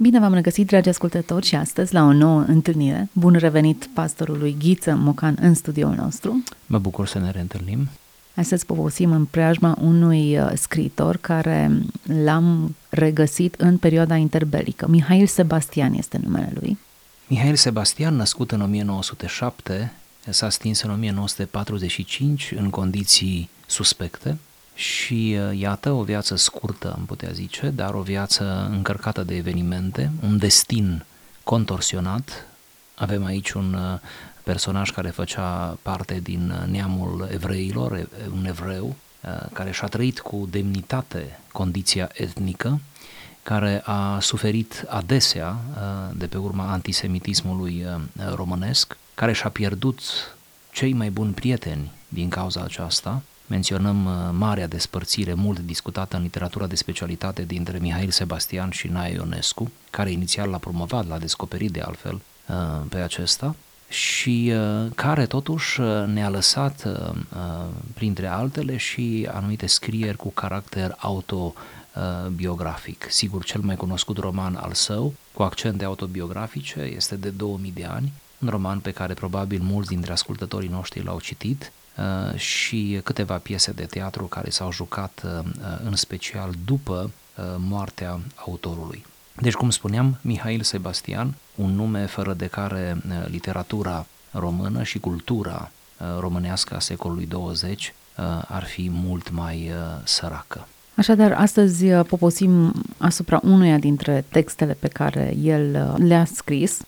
Bine v-am regăsit, dragi ascultători, și astăzi la o nouă întâlnire. Bun revenit pastorului Ghiță Mocan în studioul nostru. Mă bucur să ne reîntâlnim. Astăzi povestim în preajma unui uh, scriitor care l-am regăsit în perioada interbelică. Mihail Sebastian este numele lui. Mihail Sebastian, născut în 1907, s-a stins în 1945 în condiții suspecte și uh, iată o viață scurtă, am putea zice, dar o viață încărcată de evenimente, un destin contorsionat. Avem aici un uh, personaj care făcea parte din uh, neamul evreilor, un evreu, care și-a trăit cu demnitate condiția etnică, care a suferit adesea de pe urma antisemitismului românesc, care și-a pierdut cei mai buni prieteni din cauza aceasta. Menționăm marea despărțire mult discutată în literatura de specialitate dintre Mihail Sebastian și Nae Ionescu, care inițial l-a promovat, l-a descoperit de altfel pe acesta și care totuși ne-a lăsat, printre altele, și anumite scrieri cu caracter autobiografic. Sigur, cel mai cunoscut roman al său, cu accente autobiografice, este de 2000 de ani, un roman pe care probabil mulți dintre ascultătorii noștri l-au citit uh, și câteva piese de teatru care s-au jucat uh, în special după uh, moartea autorului. Deci, cum spuneam, Mihail Sebastian, un nume fără de care literatura română și cultura românească a secolului 20 ar fi mult mai săracă. Așadar, astăzi poposim asupra unuia dintre textele pe care el le-a scris,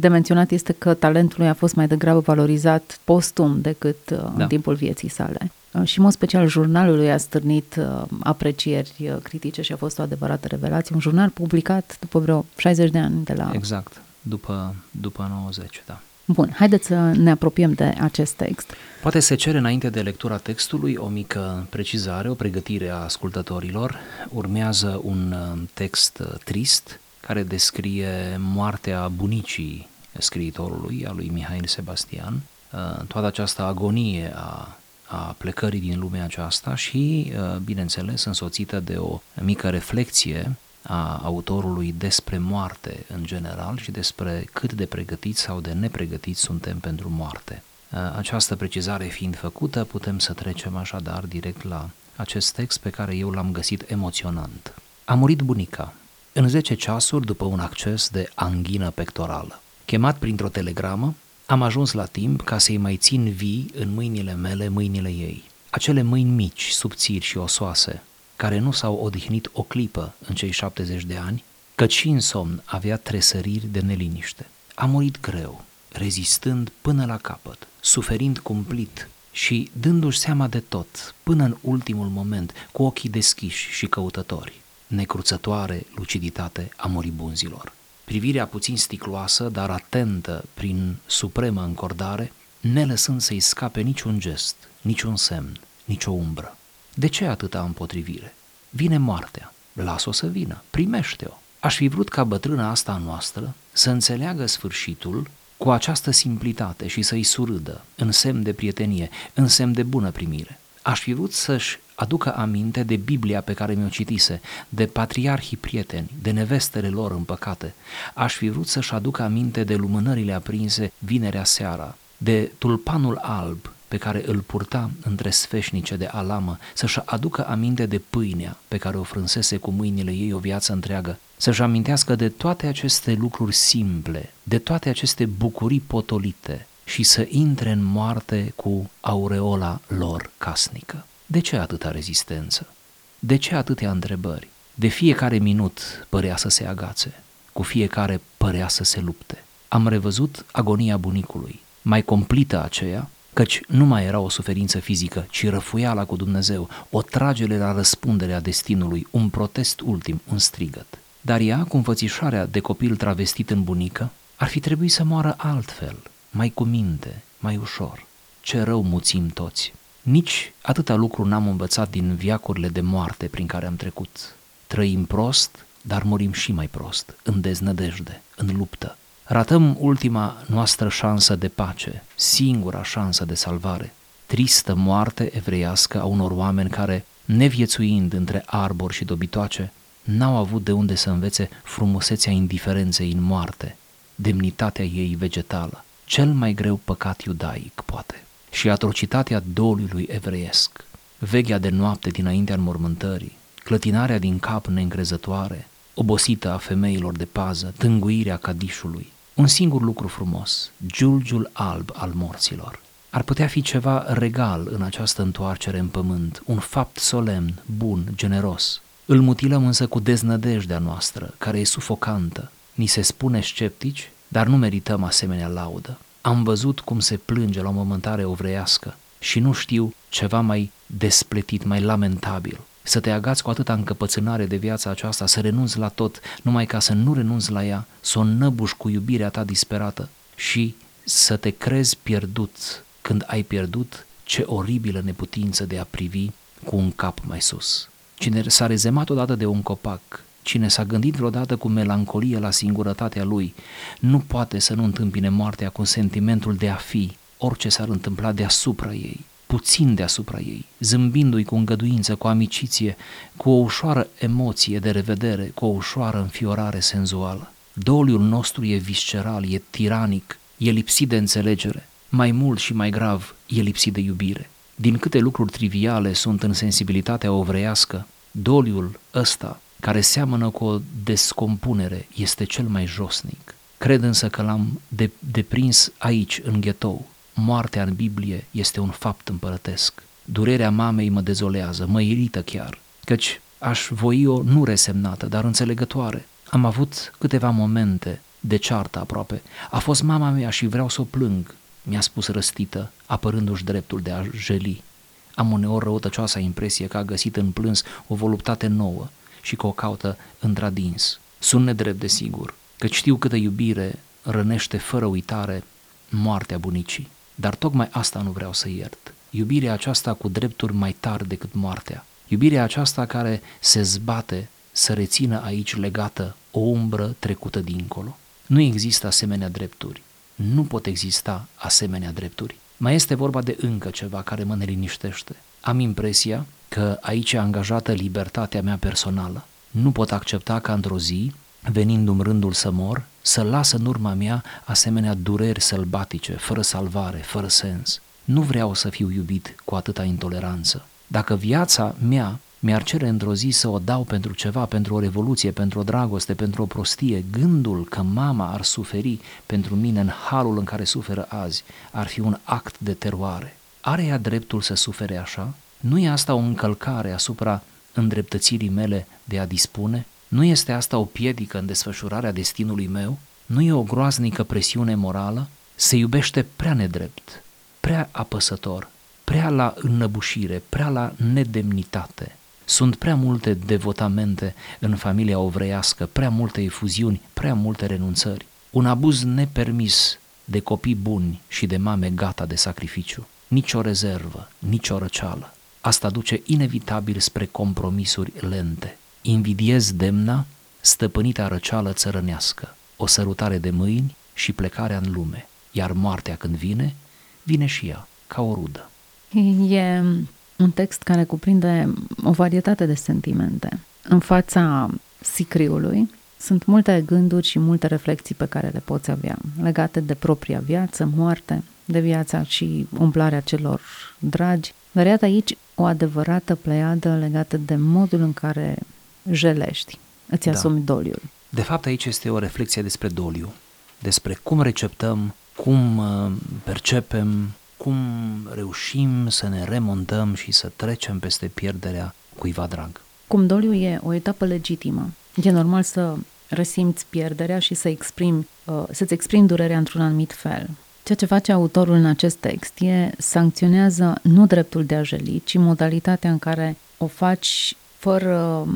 de menționat este că talentul lui a fost mai degrabă valorizat postum decât uh, da. în timpul vieții sale. Uh, și, în mod special, jurnalul lui a stârnit uh, aprecieri critice și a fost o adevărată revelație. Un jurnal publicat după vreo 60 de ani de la... Exact, după, după 90, da. Bun, haideți să ne apropiem de acest text. Poate se cere înainte de lectura textului o mică precizare, o pregătire a ascultătorilor. Urmează un text trist, care descrie moartea bunicii scriitorului, a lui Mihail Sebastian, uh, toată această agonie a, a plecării din lumea aceasta și, uh, bineînțeles, însoțită de o mică reflexie a autorului despre moarte în general și despre cât de pregătiți sau de nepregătiți suntem pentru moarte. Uh, această precizare fiind făcută, putem să trecem așadar direct la acest text pe care eu l-am găsit emoționant. A murit bunica, în 10 ceasuri după un acces de anghină pectorală. Chemat printr-o telegramă, am ajuns la timp ca să-i mai țin vii în mâinile mele mâinile ei. Acele mâini mici, subțiri și osoase, care nu s-au odihnit o clipă în cei 70 de ani, căci și în somn avea tresăriri de neliniște. A murit greu, rezistând până la capăt, suferind cumplit și dându-și seama de tot, până în ultimul moment, cu ochii deschiși și căutători necruțătoare luciditate a moribunzilor. Privirea puțin sticloasă, dar atentă prin supremă încordare, nelăsând să-i scape niciun gest, niciun semn, nicio umbră. De ce atâta împotrivire? Vine moartea, las-o să vină, primește-o. Aș fi vrut ca bătrâna asta noastră să înțeleagă sfârșitul cu această simplitate și să-i surâdă în semn de prietenie, în semn de bună primire. Aș fi vrut să-și aducă aminte de Biblia pe care mi-o citise, de patriarhii prieteni, de nevestele lor împăcate. Aș fi vrut să-și aducă aminte de lumânările aprinse vinerea seara, de tulpanul alb pe care îl purta între sfeșnice de alamă, să-și aducă aminte de pâinea pe care o frânsese cu mâinile ei o viață întreagă, să-și amintească de toate aceste lucruri simple, de toate aceste bucurii potolite și să intre în moarte cu aureola lor casnică. De ce atâta rezistență? De ce atâtea întrebări? De fiecare minut părea să se agațe, cu fiecare părea să se lupte. Am revăzut agonia bunicului, mai complită aceea, căci nu mai era o suferință fizică, ci răfuiala cu Dumnezeu, o tragere la răspundere a destinului, un protest ultim, un strigăt. Dar ea, cu înfățișarea de copil travestit în bunică, Ar fi trebuit să moară altfel, mai cu minte, mai ușor. Ce rău muțim toți. Nici atâta lucru n-am învățat din viacurile de moarte prin care am trecut. Trăim prost, dar murim și mai prost, în deznădejde, în luptă. Ratăm ultima noastră șansă de pace, singura șansă de salvare. Tristă moarte evreiască a unor oameni care, neviețuind între arbori și dobitoace, n-au avut de unde să învețe frumusețea indiferenței în moarte, demnitatea ei vegetală, cel mai greu păcat iudaic, poate, și atrocitatea doliului evreiesc, veghea de noapte dinaintea înmormântării, clătinarea din cap neîncrezătoare, obosită a femeilor de pază, tânguirea cadișului. Un singur lucru frumos, giulgiul alb al morților. Ar putea fi ceva regal în această întoarcere în pământ, un fapt solemn, bun, generos. Îl mutilăm însă cu deznădejdea noastră, care e sufocantă. Ni se spune sceptici, dar nu merităm asemenea laudă. Am văzut cum se plânge la o momentare ovreiască și nu știu ceva mai despletit, mai lamentabil să te agați cu atâta încăpățânare de viața aceasta, să renunți la tot, numai ca să nu renunți la ea, să o năbuși cu iubirea ta disperată și să te crezi pierdut când ai pierdut ce oribilă neputință de a privi cu un cap mai sus. Cine s-a rezemat odată de un copac, cine s-a gândit vreodată cu melancolie la singurătatea lui, nu poate să nu întâmpine moartea cu sentimentul de a fi, orice s-ar întâmpla deasupra ei puțin deasupra ei, zâmbindu-i cu îngăduință, cu amiciție, cu o ușoară emoție de revedere, cu o ușoară înfiorare senzuală. Doliul nostru e visceral, e tiranic, e lipsit de înțelegere. Mai mult și mai grav, e lipsit de iubire. Din câte lucruri triviale sunt în sensibilitatea ovreiască, doliul ăsta, care seamănă cu o descompunere, este cel mai josnic. Cred însă că l-am de- deprins aici, în ghetou, Moartea în Biblie este un fapt împărătesc. Durerea mamei mă dezolează, mă irită chiar, căci aș voi-o nu resemnată, dar înțelegătoare. Am avut câteva momente de ceartă aproape. A fost mama mea și vreau să o plâng, mi-a spus răstită, apărându-și dreptul de a jeli. Am uneori răutăcioasa impresie că a găsit în plâns o voluptate nouă și că o caută întradins. Sunt nedrept de sigur, că știu câtă iubire rănește fără uitare moartea bunicii. Dar tocmai asta nu vreau să iert. Iubirea aceasta cu drepturi mai tari decât moartea. Iubirea aceasta care se zbate să rețină aici legată o umbră trecută dincolo. Nu există asemenea drepturi. Nu pot exista asemenea drepturi. Mai este vorba de încă ceva care mă neliniștește. Am impresia că aici e angajată libertatea mea personală. Nu pot accepta ca într-o zi, venind-mi rândul să mor, să lasă în urma mea asemenea dureri sălbatice, fără salvare, fără sens. Nu vreau să fiu iubit cu atâta intoleranță. Dacă viața mea mi-ar cere într-o zi să o dau pentru ceva, pentru o revoluție, pentru o dragoste, pentru o prostie, gândul că mama ar suferi pentru mine în halul în care suferă azi ar fi un act de teroare. Are ea dreptul să sufere așa? Nu e asta o încălcare asupra îndreptățirii mele de a dispune? Nu este asta o piedică în desfășurarea destinului meu? Nu e o groaznică presiune morală? Se iubește prea nedrept, prea apăsător, prea la înnăbușire, prea la nedemnitate. Sunt prea multe devotamente în familia ovreiască, prea multe efuziuni, prea multe renunțări. Un abuz nepermis de copii buni și de mame gata de sacrificiu. Nici o rezervă, nici o răceală. Asta duce inevitabil spre compromisuri lente invidiez demna, stăpânita răceală țărănească, o sărutare de mâini și plecarea în lume, iar moartea când vine, vine și ea, ca o rudă. E un text care cuprinde o varietate de sentimente. În fața sicriului sunt multe gânduri și multe reflexii pe care le poți avea, legate de propria viață, moarte, de viața și umplarea celor dragi. Dar iată aici o adevărată pleiadă legată de modul în care jelești, îți da. asumi doliul. De fapt, aici este o reflexie despre doliu, despre cum receptăm, cum uh, percepem, cum reușim să ne remontăm și să trecem peste pierderea cuiva drag. Cum doliu e o etapă legitimă. E normal să resimți pierderea și să exprimi, uh, să-ți exprimi durerea într-un anumit fel. Ceea ce face autorul în acest text e sancționează nu dreptul de a jeli, ci modalitatea în care o faci fără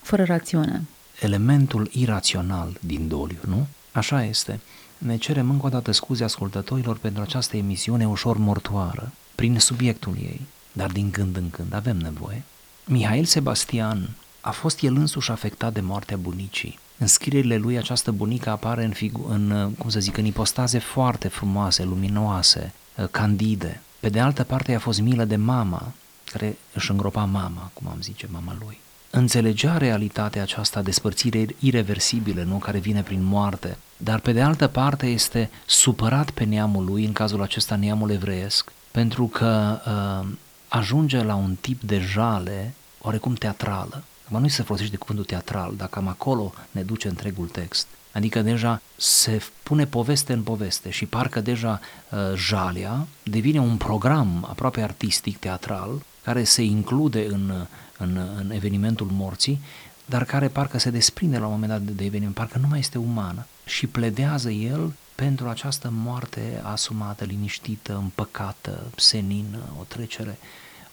fără rațiune. Elementul irațional din doliu, nu? Așa este. ne cerem încă o dată scuze ascultătorilor pentru această emisiune ușor mortoară, prin subiectul ei, dar din când în când avem nevoie. Mihail Sebastian a fost el însuși afectat de moartea bunicii. În scrierile lui această bunică apare în, figu- în, cum să zic, în ipostaze foarte frumoase, luminoase, candide. Pe de altă parte a fost milă de mama, care își îngropa mama, cum am zice, mama lui. Înțelegea realitatea aceasta, despărțire irreversibilă, nu, care vine prin moarte, dar pe de altă parte este supărat pe neamul lui, în cazul acesta neamul evreiesc, pentru că uh, ajunge la un tip de jale oarecum teatrală. Acum nu se folosește de cuvântul teatral, dacă cam acolo ne duce întregul text. Adică deja se pune poveste în poveste și parcă deja uh, jalia devine un program aproape artistic, teatral, care se include în, în, în evenimentul morții, dar care parcă se desprinde la un moment dat de, de eveniment, parcă nu mai este umană și pledează el pentru această moarte asumată, liniștită, împăcată, senină, o trecere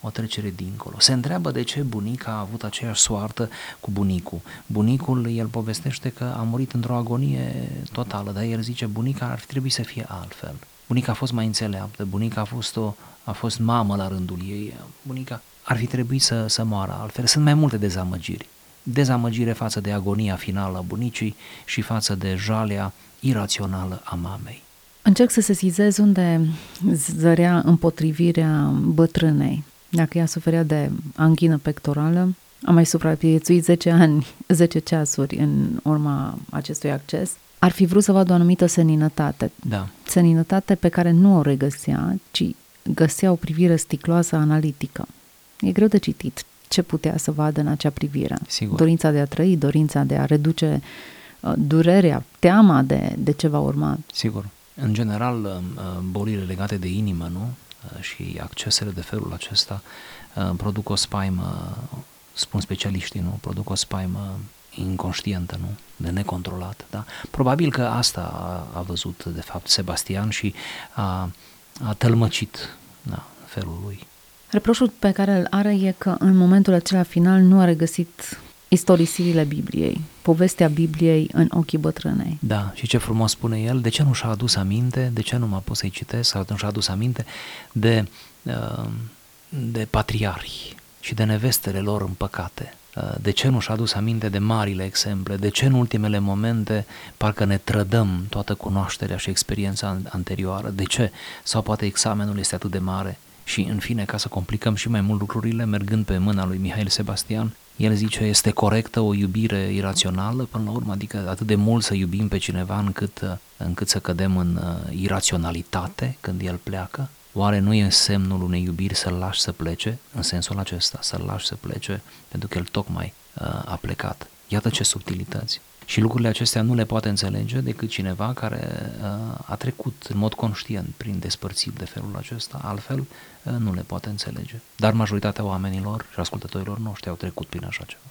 o trecere dincolo. Se întreabă de ce bunica a avut aceeași soartă cu bunicul. Bunicul, el povestește că a murit într-o agonie totală, dar el zice bunica ar fi trebuit să fie altfel. Bunica a fost mai înțeleaptă, bunica a fost, o, a fost mamă la rândul ei, bunica ar fi trebuit să, să moară altfel. Sunt mai multe dezamăgiri. Dezamăgire față de agonia finală a bunicii și față de jalea irațională a mamei. Încerc să sesizez unde zărea împotrivirea bătrânei. Dacă ea suferea de anghină pectorală, a mai supraviețuit 10 ani, 10 ceasuri în urma acestui acces, ar fi vrut să vadă o anumită seninătate. Da. Seninătate pe care nu o regăsea, ci găsea o privire sticloasă analitică. E greu de citit ce putea să vadă în acea privire. Sigur. Dorința de a trăi, dorința de a reduce uh, durerea, teama de, de ce va urma. Sigur. În general, uh, bolile legate de inimă, nu? Uh, și accesele de felul acesta uh, produc o spaimă, spun specialiștii, nu? Produc o spaimă inconștientă, nu? De necontrolat, da? Probabil că asta a, a văzut, de fapt, Sebastian și a, a tălmăcit, da, felul lui. Reproșul pe care îl are e că în momentul acela final nu a regăsit istorisirile Bibliei, povestea Bibliei în ochii bătrânei. Da, și ce frumos spune el, de ce nu și-a adus aminte, de ce nu m-a pus să-i citesc, sau nu și-a adus aminte de, uh, de patriarhi și de nevestele lor împăcate. Uh, de ce nu și-a adus aminte de marile exemple? De ce în ultimele momente parcă ne trădăm toată cunoașterea și experiența anterioară? De ce? Sau poate examenul este atât de mare? Și în fine, ca să complicăm și mai mult lucrurile, mergând pe mâna lui Mihail Sebastian, el zice, este corectă o iubire irațională până la urmă, adică atât de mult să iubim pe cineva încât, încât să cădem în uh, iraționalitate când el pleacă? Oare nu e semnul unei iubiri să-l lași să plece, în sensul acesta, să-l lași să plece, pentru că el tocmai uh, a plecat? Iată ce subtilități. Și lucrurile acestea nu le poate înțelege decât cineva care uh, a trecut în mod conștient prin despărțiri de felul acesta, altfel uh, nu le poate înțelege. Dar majoritatea oamenilor și ascultătorilor noștri au trecut prin așa ceva.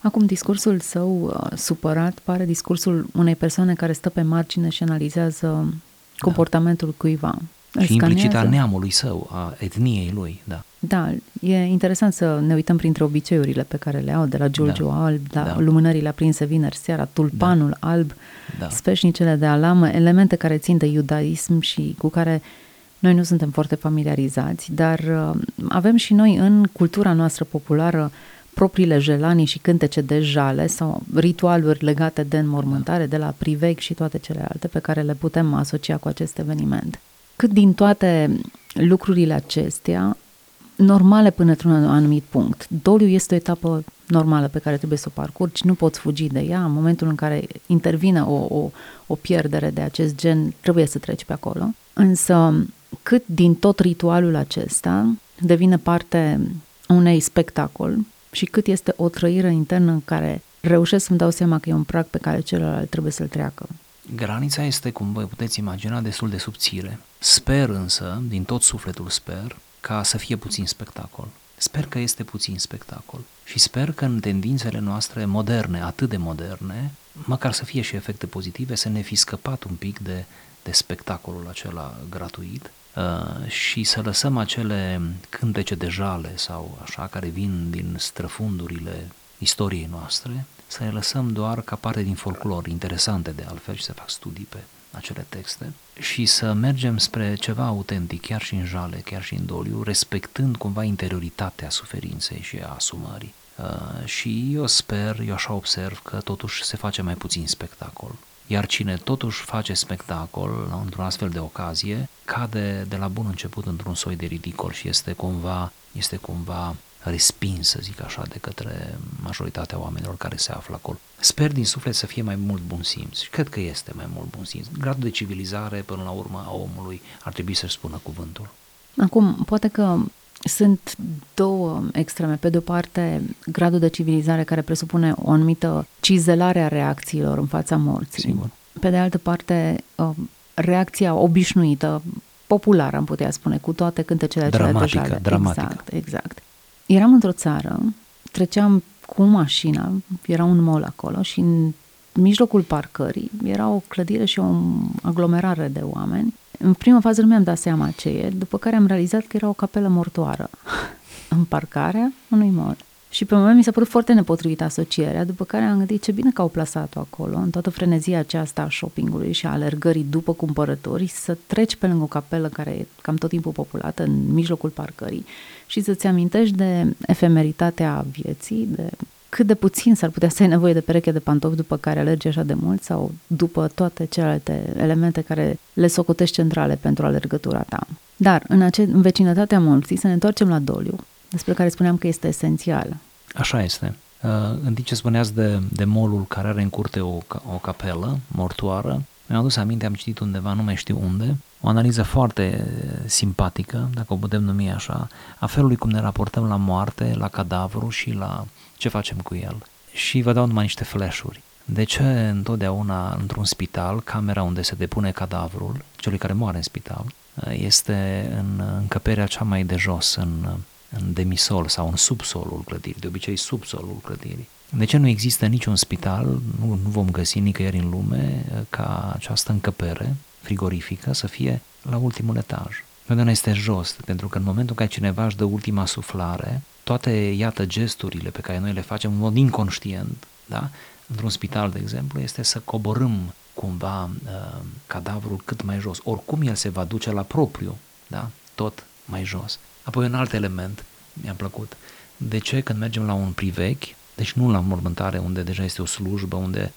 Acum, discursul său uh, supărat pare discursul unei persoane care stă pe margine și analizează comportamentul da. cuiva. Și implicit al neamului său, a etniei lui, da. Da, e interesant să ne uităm printre obiceiurile pe care le au, de la Giurgiu da. Alb, la da. lumânările aprinse vineri seara, tulpanul da. alb, da. speșnicele de alamă, elemente care țin de iudaism și cu care noi nu suntem foarte familiarizați, dar uh, avem și noi în cultura noastră populară propriile jelanii și cântece de jale sau ritualuri legate de înmormântare, da. de la priveg și toate celelalte pe care le putem asocia cu acest eveniment. Cât din toate lucrurile acestea normale până într-un anumit punct. Doliu este o etapă normală pe care trebuie să o parcurgi, nu poți fugi de ea. În momentul în care intervine o, o, o pierdere de acest gen, trebuie să treci pe acolo. Însă, cât din tot ritualul acesta devine parte unei spectacol și cât este o trăire internă în care reușesc să-mi dau seama că e un prag pe care celălalt trebuie să-l treacă. Granița este, cum vă puteți imagina, destul de subțire. Sper însă, din tot sufletul sper, ca să fie puțin spectacol. Sper că este puțin spectacol și sper că în tendințele noastre moderne, atât de moderne, măcar să fie și efecte pozitive, să ne fi scăpat un pic de, de spectacolul acela gratuit uh, și să lăsăm acele cântece de jale sau așa care vin din străfundurile istoriei noastre, să le lăsăm doar ca parte din folclor, interesante de altfel și să fac studii pe acele texte și să mergem spre ceva autentic, chiar și în jale, chiar și în doliu, respectând cumva interioritatea suferinței și a asumării. Uh, și eu sper, eu așa observ că totuși se face mai puțin spectacol. Iar cine totuși face spectacol într-o astfel de ocazie, cade de la bun început într-un soi de ridicol și este cumva, este cumva respins, să zic așa, de către majoritatea oamenilor care se află acolo. Sper din suflet să fie mai mult bun simț și cred că este mai mult bun simț. Gradul de civilizare, până la urmă, a omului ar trebui să-și spună cuvântul. Acum, poate că sunt două extreme. Pe de o parte, gradul de civilizare care presupune o anumită cizelare a reacțiilor în fața morții. Sigur. Pe de altă parte, uh, reacția obișnuită, populară, am putea spune, cu toate cântecele acelea Dramatică, de jale. dramatică. Exact, exact. Eram într-o țară, treceam cu mașina, era un mall acolo și în mijlocul parcării era o clădire și o aglomerare de oameni. În prima fază nu mi-am dat seama ce e, după care am realizat că era o capelă mortoară în parcarea unui mall. Și pe moment mi s-a părut foarte nepotrivită asocierea, după care am gândit ce bine că au plasat-o acolo, în toată frenezia aceasta a shoppingului și a alergării după cumpărători, să treci pe lângă o capelă care e cam tot timpul populată, în mijlocul parcării, și să-ți amintești de efemeritatea vieții, de cât de puțin s-ar putea să ai nevoie de pereche de pantofi după care alergi așa de mult sau după toate celelalte elemente care le socotești centrale pentru alergătura ta. Dar în, ace- în vecinătatea morții să ne întoarcem la doliu, despre care spuneam că este esențial. Așa este. Uh, în timp ce spuneați de, de molul care are în curte o, o capelă mortoară, mi-am adus aminte, am citit undeva, nu mai știu unde, o analiză foarte simpatică, dacă o putem numi așa, a felului cum ne raportăm la moarte, la cadavru și la ce facem cu el. Și vă dau numai niște flash-uri. De ce întotdeauna într-un spital, camera unde se depune cadavrul, celui care moare în spital, este în încăperea cea mai de jos, în, în demisol sau în subsolul clădirii, de obicei subsolul clădirii. De ce nu există niciun spital, nu, nu vom găsi nicăieri în lume ca această încăpere frigorifică să fie la ultimul etaj? Pentru este jos, pentru că în momentul în care cineva își dă ultima suflare, toate, iată, gesturile pe care noi le facem în mod inconștient, da? într-un spital, de exemplu, este să coborâm cumva uh, cadavrul cât mai jos. Oricum el se va duce la propriu, da? tot mai jos. Apoi un alt element mi-a plăcut. De ce când mergem la un privech, deci nu la mormântare unde deja este o slujbă, unde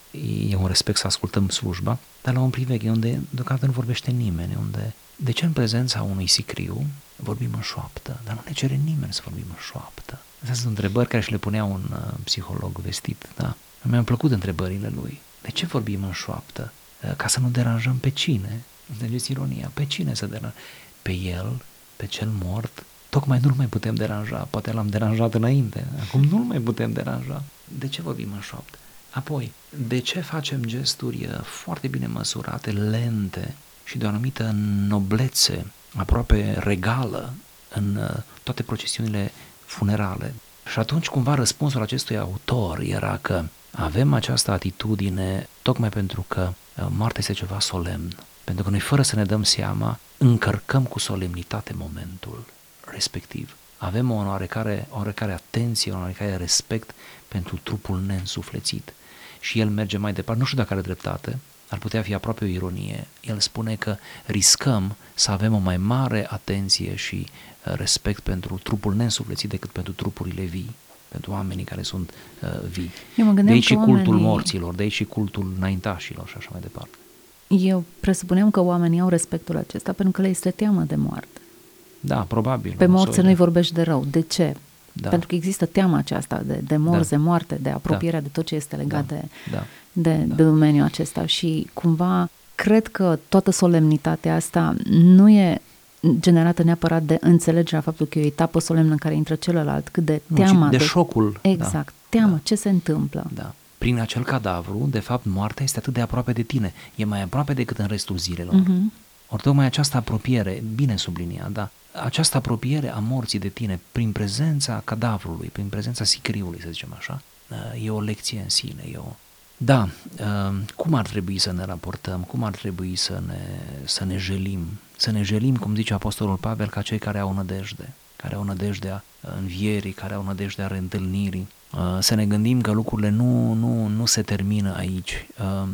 e un respect să ascultăm slujba, dar la un privech unde deocamdată nu vorbește nimeni, unde de ce în prezența unui sicriu vorbim în șoaptă, dar nu ne cere nimeni să vorbim în șoaptă? Astea sunt întrebări care și le punea un uh, psiholog vestit, da? Mi-au plăcut întrebările lui. De ce vorbim în șoaptă? Uh, ca să nu deranjăm pe cine? Înțelegeți ironia? Pe cine să deranjăm? Pe el? Pe cel mort? Tocmai nu-l mai putem deranja, poate l-am deranjat înainte, acum nu-l mai putem deranja. De ce vorbim în șoaptă? Apoi, de ce facem gesturi uh, foarte bine măsurate, lente și de o anumită noblețe aproape regală în uh, toate procesiunile funerale. Și atunci cumva răspunsul acestui autor era că avem această atitudine tocmai pentru că uh, moartea este ceva solemn, pentru că noi fără să ne dăm seama încărcăm cu solemnitate momentul respectiv. Avem o oarecare, o oarecare atenție, un oarecare respect pentru trupul neînsuflețit. Și el merge mai departe, nu știu dacă are dreptate, ar putea fi aproape o ironie. El spune că riscăm să avem o mai mare atenție și uh, respect pentru trupul neînsuflețit decât pentru trupurile vii, pentru oamenii care sunt uh, vii. Eu mă de aici și cultul oamenii... morților, de aici și cultul înaintașilor și așa mai departe. Eu presupuneam că oamenii au respectul acesta pentru că le este teamă de moarte. Da, probabil. Pe morți să nu-i vorbești de rău. De ce? Da. Pentru că există teama aceasta de, de morți, Da. de moarte, de apropierea de tot ce este legat Da. de, Da. de, Da. de domeniul acesta și cumva cred că toată solemnitatea asta nu e generată neapărat de înțelegerea faptului că e o etapă solemnă în care intră celălalt, cât de Nu, ci teama de șocul. Exact, teamă, Da. ce se întâmplă. Da. Prin acel cadavru, de fapt, moartea este atât de aproape de tine. E mai aproape decât în restul zilelor. Mhm. Ori tocmai această apropiere, bine subliniat, da, această apropiere a morții de tine prin prezența cadavrului, prin prezența sicriului, să zicem așa, e o lecție în sine, e o... Da, cum ar trebui să ne raportăm, cum ar trebui să ne, să ne jelim, să ne jelim, cum zice Apostolul Pavel, ca cei care au nădejde, care au nădejdea învierii, care au nădejdea reîntâlnirii, să ne gândim că lucrurile nu, nu, nu se termină aici.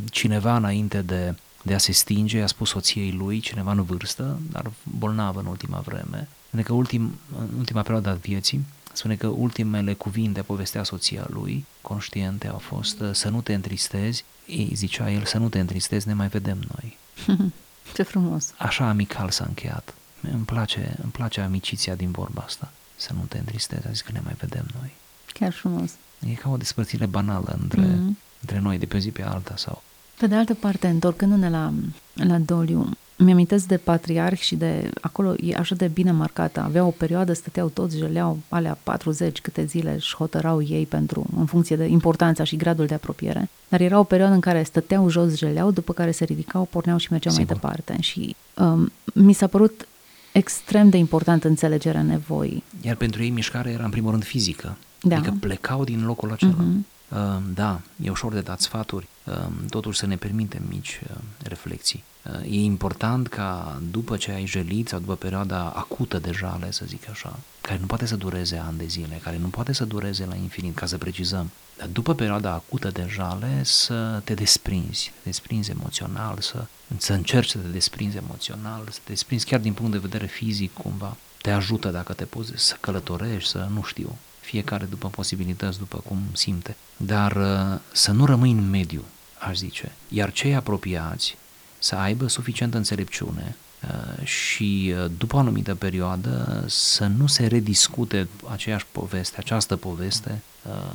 Cineva înainte de de a se stinge, a spus soției lui, cineva în vârstă, dar bolnavă în ultima vreme, spune că ultim, în ultima perioadă a vieții, spune că ultimele cuvinte povestea soția lui, conștiente, au fost să nu te întristezi, ei zicea el să nu te întristezi, ne mai vedem noi. Ce frumos! Așa amical s-a încheiat. Îmi place, îmi place amiciția din vorba asta. Să nu te întristezi, a zis că ne mai vedem noi. Chiar frumos. E ca o despărțire banală între, mm-hmm. între noi de pe o zi pe alta sau... Pe de altă parte, întorcându-ne la, la doliu, mi-amintesc de patriarhi și de acolo e așa de bine marcată. Avea o perioadă, stăteau toți, jeleau alea 40 câte zile și hotărau ei pentru, în funcție de importanța și gradul de apropiere. Dar era o perioadă în care stăteau jos, jeleau, după care se ridicau, porneau și mergeau Sigur. mai departe. Și um, mi s-a părut extrem de important înțelegerea nevoii. Iar pentru ei mișcarea era în primul rând fizică. Da. Adică plecau din locul acela. Uh-huh. Uh, da, e ușor de dat sfaturi, uh, totuși să ne permitem mici uh, reflexii. Uh, e important ca după ce ai jelit sau după perioada acută de jale, să zic așa, care nu poate să dureze ani de zile, care nu poate să dureze la infinit, ca să precizăm, dar după perioada acută de jale să te desprinzi, te desprinzi emoțional, să, să încerci să te desprinzi emoțional, să te desprinzi chiar din punct de vedere fizic cumva. Te ajută dacă te poți să călătorești, să nu știu, fiecare după posibilități, după cum simte. Dar uh, să nu rămâi în mediu, aș zice. Iar cei apropiați să aibă suficientă înțelepciune uh, și uh, după o anumită perioadă să nu se rediscute aceeași poveste, această poveste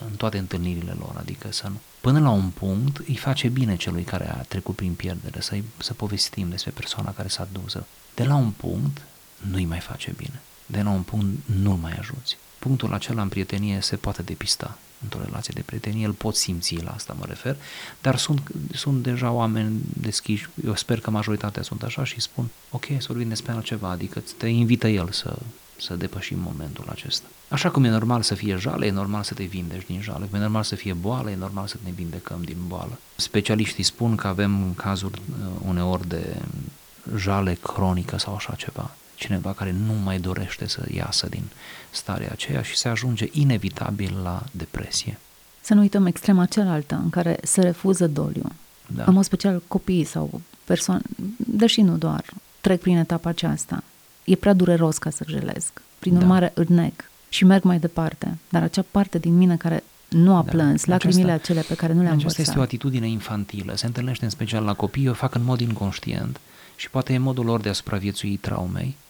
în toate întâlnirile lor, adică să nu. Până la un punct îi face bine celui care a trecut prin pierdere, să, să povestim despre persoana care s-a dus. De la un punct nu îi mai face bine. De la un punct nu-l mai ajuți punctul acela în prietenie se poate depista într-o relație de prietenie, îl pot simți, la asta mă refer, dar sunt, sunt deja oameni deschiși, eu sper că majoritatea sunt așa și spun, ok, să vorbim despre altceva, adică te invită el să, să depășim momentul acesta. Așa cum e normal să fie jale, e normal să te vindești din jale, cum e normal să fie boală, e normal să ne vindecăm din boală. Specialiștii spun că avem cazuri uh, uneori de jale cronică sau așa ceva cineva care nu mai dorește să iasă din starea aceea și se ajunge inevitabil la depresie. Să nu uităm extrema cealaltă în care se refuză doliu. Da. În mod special copiii sau persoane, deși nu doar, trec prin etapa aceasta. E prea dureros ca să gelesc. Prin da. urmare, îl neg și merg mai departe. Dar acea parte din mine care nu a da. plâns, lacrimile aceasta, acele pe care nu le-am Aceasta vărsat. este o atitudine infantilă, se întâlnește în special la copii, o fac în mod inconștient și poate e modul lor de a supraviețui traumei Uh,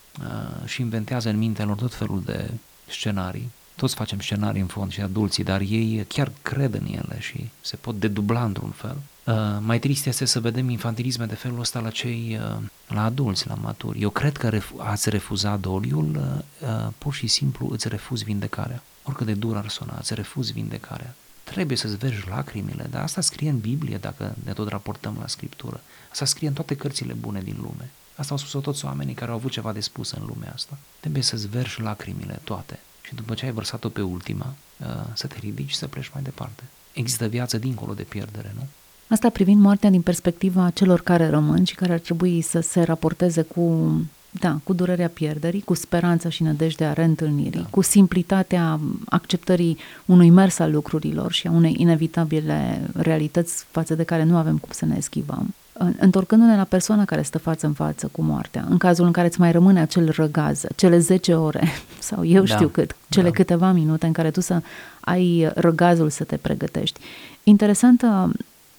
și inventează în mintea lor tot felul de scenarii. Toți facem scenarii în fond și adulții, dar ei chiar cred în ele și se pot dedubla într-un fel. Uh, mai trist este să vedem infantilisme de felul ăsta la cei, uh, la adulți, la maturi. Eu cred că ref- ați refuzat doliul, uh, uh, pur și simplu îți refuzi vindecarea. Oricât de dur ar suna, îți refuzi vindecarea. Trebuie să-ți vergi lacrimile, dar asta scrie în Biblie dacă ne tot raportăm la Scriptură. Asta scrie în toate cărțile bune din lume. Asta au spus-o toți oamenii care au avut ceva de spus în lumea asta. Trebuie să-ți verși lacrimile toate și după ce ai vărsat-o pe ultima, uh, să te ridici și să pleci mai departe. Există viață dincolo de pierdere, nu? Asta privind moartea din perspectiva celor care rămân și care ar trebui să se raporteze cu, da, cu durerea pierderii, cu speranța și nădejdea reîntâlnirii, da. cu simplitatea acceptării unui mers al lucrurilor și a unei inevitabile realități față de care nu avem cum să ne eschivăm întorcându-ne la persoana care stă față în față cu moartea, în cazul în care îți mai rămâne acel răgaz, cele 10 ore sau eu da, știu cât, cele da. câteva minute în care tu să ai răgazul să te pregătești. Interesantă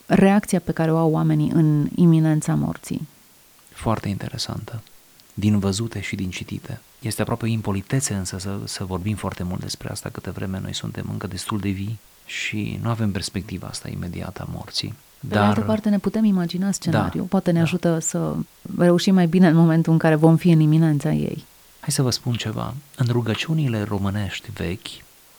reacția pe care o au oamenii în iminența morții. Foarte interesantă. Din văzute și din citite. Este aproape o impolitețe însă să, să vorbim foarte mult despre asta câte vreme noi suntem încă destul de vii și nu avem perspectiva asta imediată a morții. Pe Dar, de altă parte ne putem imagina scenariul, da, poate ne da. ajută să reușim mai bine în momentul în care vom fi în iminența ei. Hai să vă spun ceva. În rugăciunile românești vechi,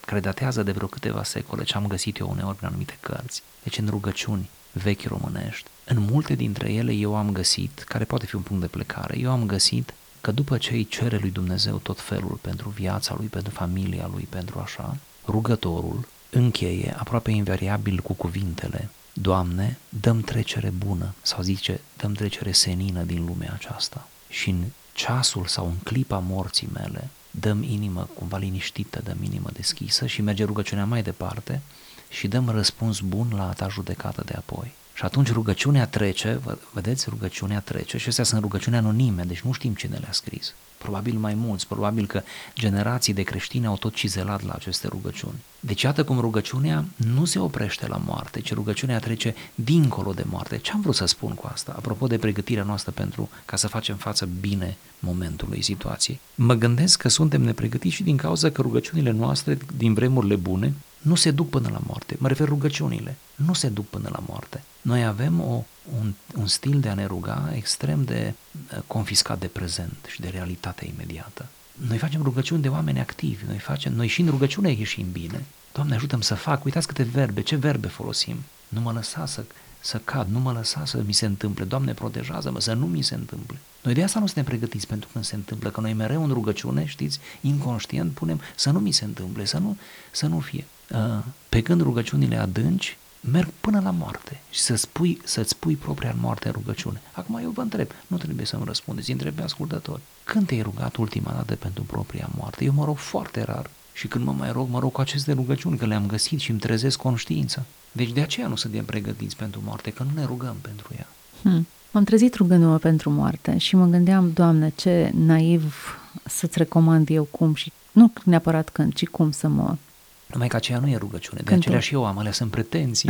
care datează de vreo câteva secole, ce am găsit eu uneori prin anumite cărți, deci în rugăciuni vechi românești, în multe dintre ele eu am găsit, care poate fi un punct de plecare, eu am găsit că după ce îi cere lui Dumnezeu tot felul pentru viața lui, pentru familia lui, pentru așa, rugătorul încheie aproape invariabil cu cuvintele Doamne, dăm trecere bună, sau zice, dăm trecere senină din lumea aceasta. Și în ceasul sau în clipa morții mele, dăm inimă cumva liniștită, dăm inimă deschisă și merge rugăciunea mai departe și dăm răspuns bun la ta judecată de apoi. Și atunci rugăciunea trece, vedeți, rugăciunea trece și astea sunt rugăciuni anonime, deci nu știm cine le-a scris. Probabil mai mulți, probabil că generații de creștini au tot cizelat la aceste rugăciuni. Deci iată cum rugăciunea nu se oprește la moarte, ci rugăciunea trece dincolo de moarte. Ce am vrut să spun cu asta? Apropo de pregătirea noastră pentru ca să facem față bine momentului, situației. Mă gândesc că suntem nepregătiți și din cauza că rugăciunile noastre din vremurile bune nu se duc până la moarte. Mă refer rugăciunile. Nu se duc până la moarte. Noi avem o, un, un stil de a ne ruga extrem de uh, confiscat de prezent și de realitatea imediată. Noi facem rugăciuni de oameni activi, noi, facem, noi și în rugăciune ieșim bine. Doamne, ajutăm să fac, uitați câte verbe, ce verbe folosim. Nu mă lăsa să, să cad, nu mă lăsa să mi se întâmple. Doamne, protejează-mă să nu mi se întâmple. Noi de asta nu suntem pregătiți pentru când se întâmplă, că noi mereu în rugăciune, știți, inconștient punem să nu mi se întâmple, să nu, să nu fie. Uh, pe când rugăciunile adânci merg până la moarte și să spui, să-ți pui propria moarte în rugăciune. Acum eu vă întreb, nu trebuie să-mi răspundeți, întreb pe ascultători. Când te-ai rugat ultima dată pentru propria moarte? Eu mă rog foarte rar și când mă mai rog, mă rog cu aceste rugăciuni, că le-am găsit și îmi trezesc conștiința. Deci de aceea nu suntem pregătiți pentru moarte, că nu ne rugăm pentru ea. Hmm. M-am trezit rugându-mă pentru moarte și mă gândeam, Doamne, ce naiv să-ți recomand eu cum și nu neapărat când, ci cum să mă numai că aceea nu e rugăciune, de aceea și eu am, alea sunt pretenții.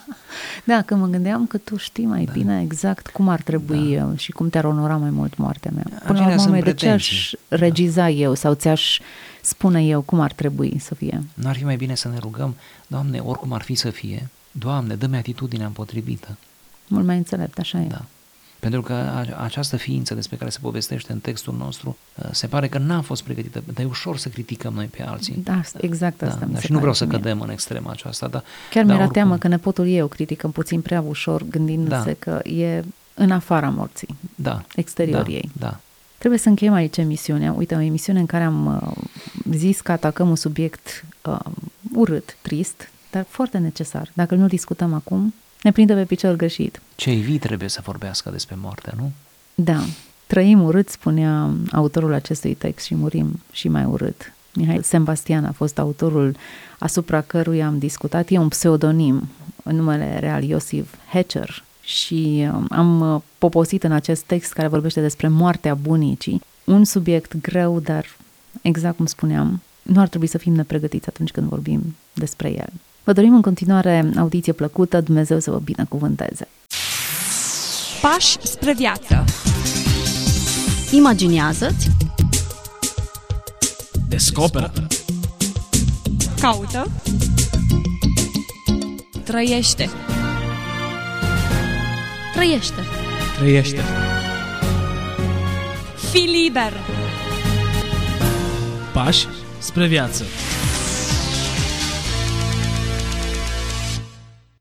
da, că mă gândeam că tu știi mai da. bine exact cum ar trebui da. și cum te-ar onora mai mult moartea mea. Până acelea la urmă, de ce aș regiza da. eu sau ți-aș spune eu cum ar trebui să fie? Nu ar fi mai bine să ne rugăm, Doamne, oricum ar fi să fie, Doamne, dă-mi atitudinea împotrivită. Mult mai înțelept, așa e. Da. Pentru că această ființă despre care se povestește în textul nostru uh, se pare că n-a fost pregătită, dar e ușor să criticăm noi pe alții. Da, exact asta da, mi da, se Și nu vreau să cădem în extrema aceasta. Da, Chiar mi-era oricum... teamă că nepotul eu criticăm puțin prea ușor, gândindu-se da. că e în afara morții, da, exterior da, ei. Da. Trebuie să încheiem aici emisiunea. Uite, o emisiune în care am uh, zis că atacăm un subiect uh, urât, trist, dar foarte necesar. Dacă nu discutăm acum, ne prinde pe picior greșit. Cei vii trebuie să vorbească despre moarte, nu? Da. Trăim urât, spunea autorul acestui text și murim și mai urât. Mihai Sebastian a fost autorul asupra căruia am discutat. E un pseudonim, în numele real Iosif Hecher și um, am uh, poposit în acest text care vorbește despre moartea bunicii. Un subiect greu, dar exact cum spuneam, nu ar trebui să fim nepregătiți atunci când vorbim despre el. Vă dorim în continuare audiție plăcută, Dumnezeu să vă binecuvânteze. Pași spre viață. Imaginează-ți. Descoperă. Caută. Trăiește. Trăiește. Trăiește. Fii liber. Pași spre viață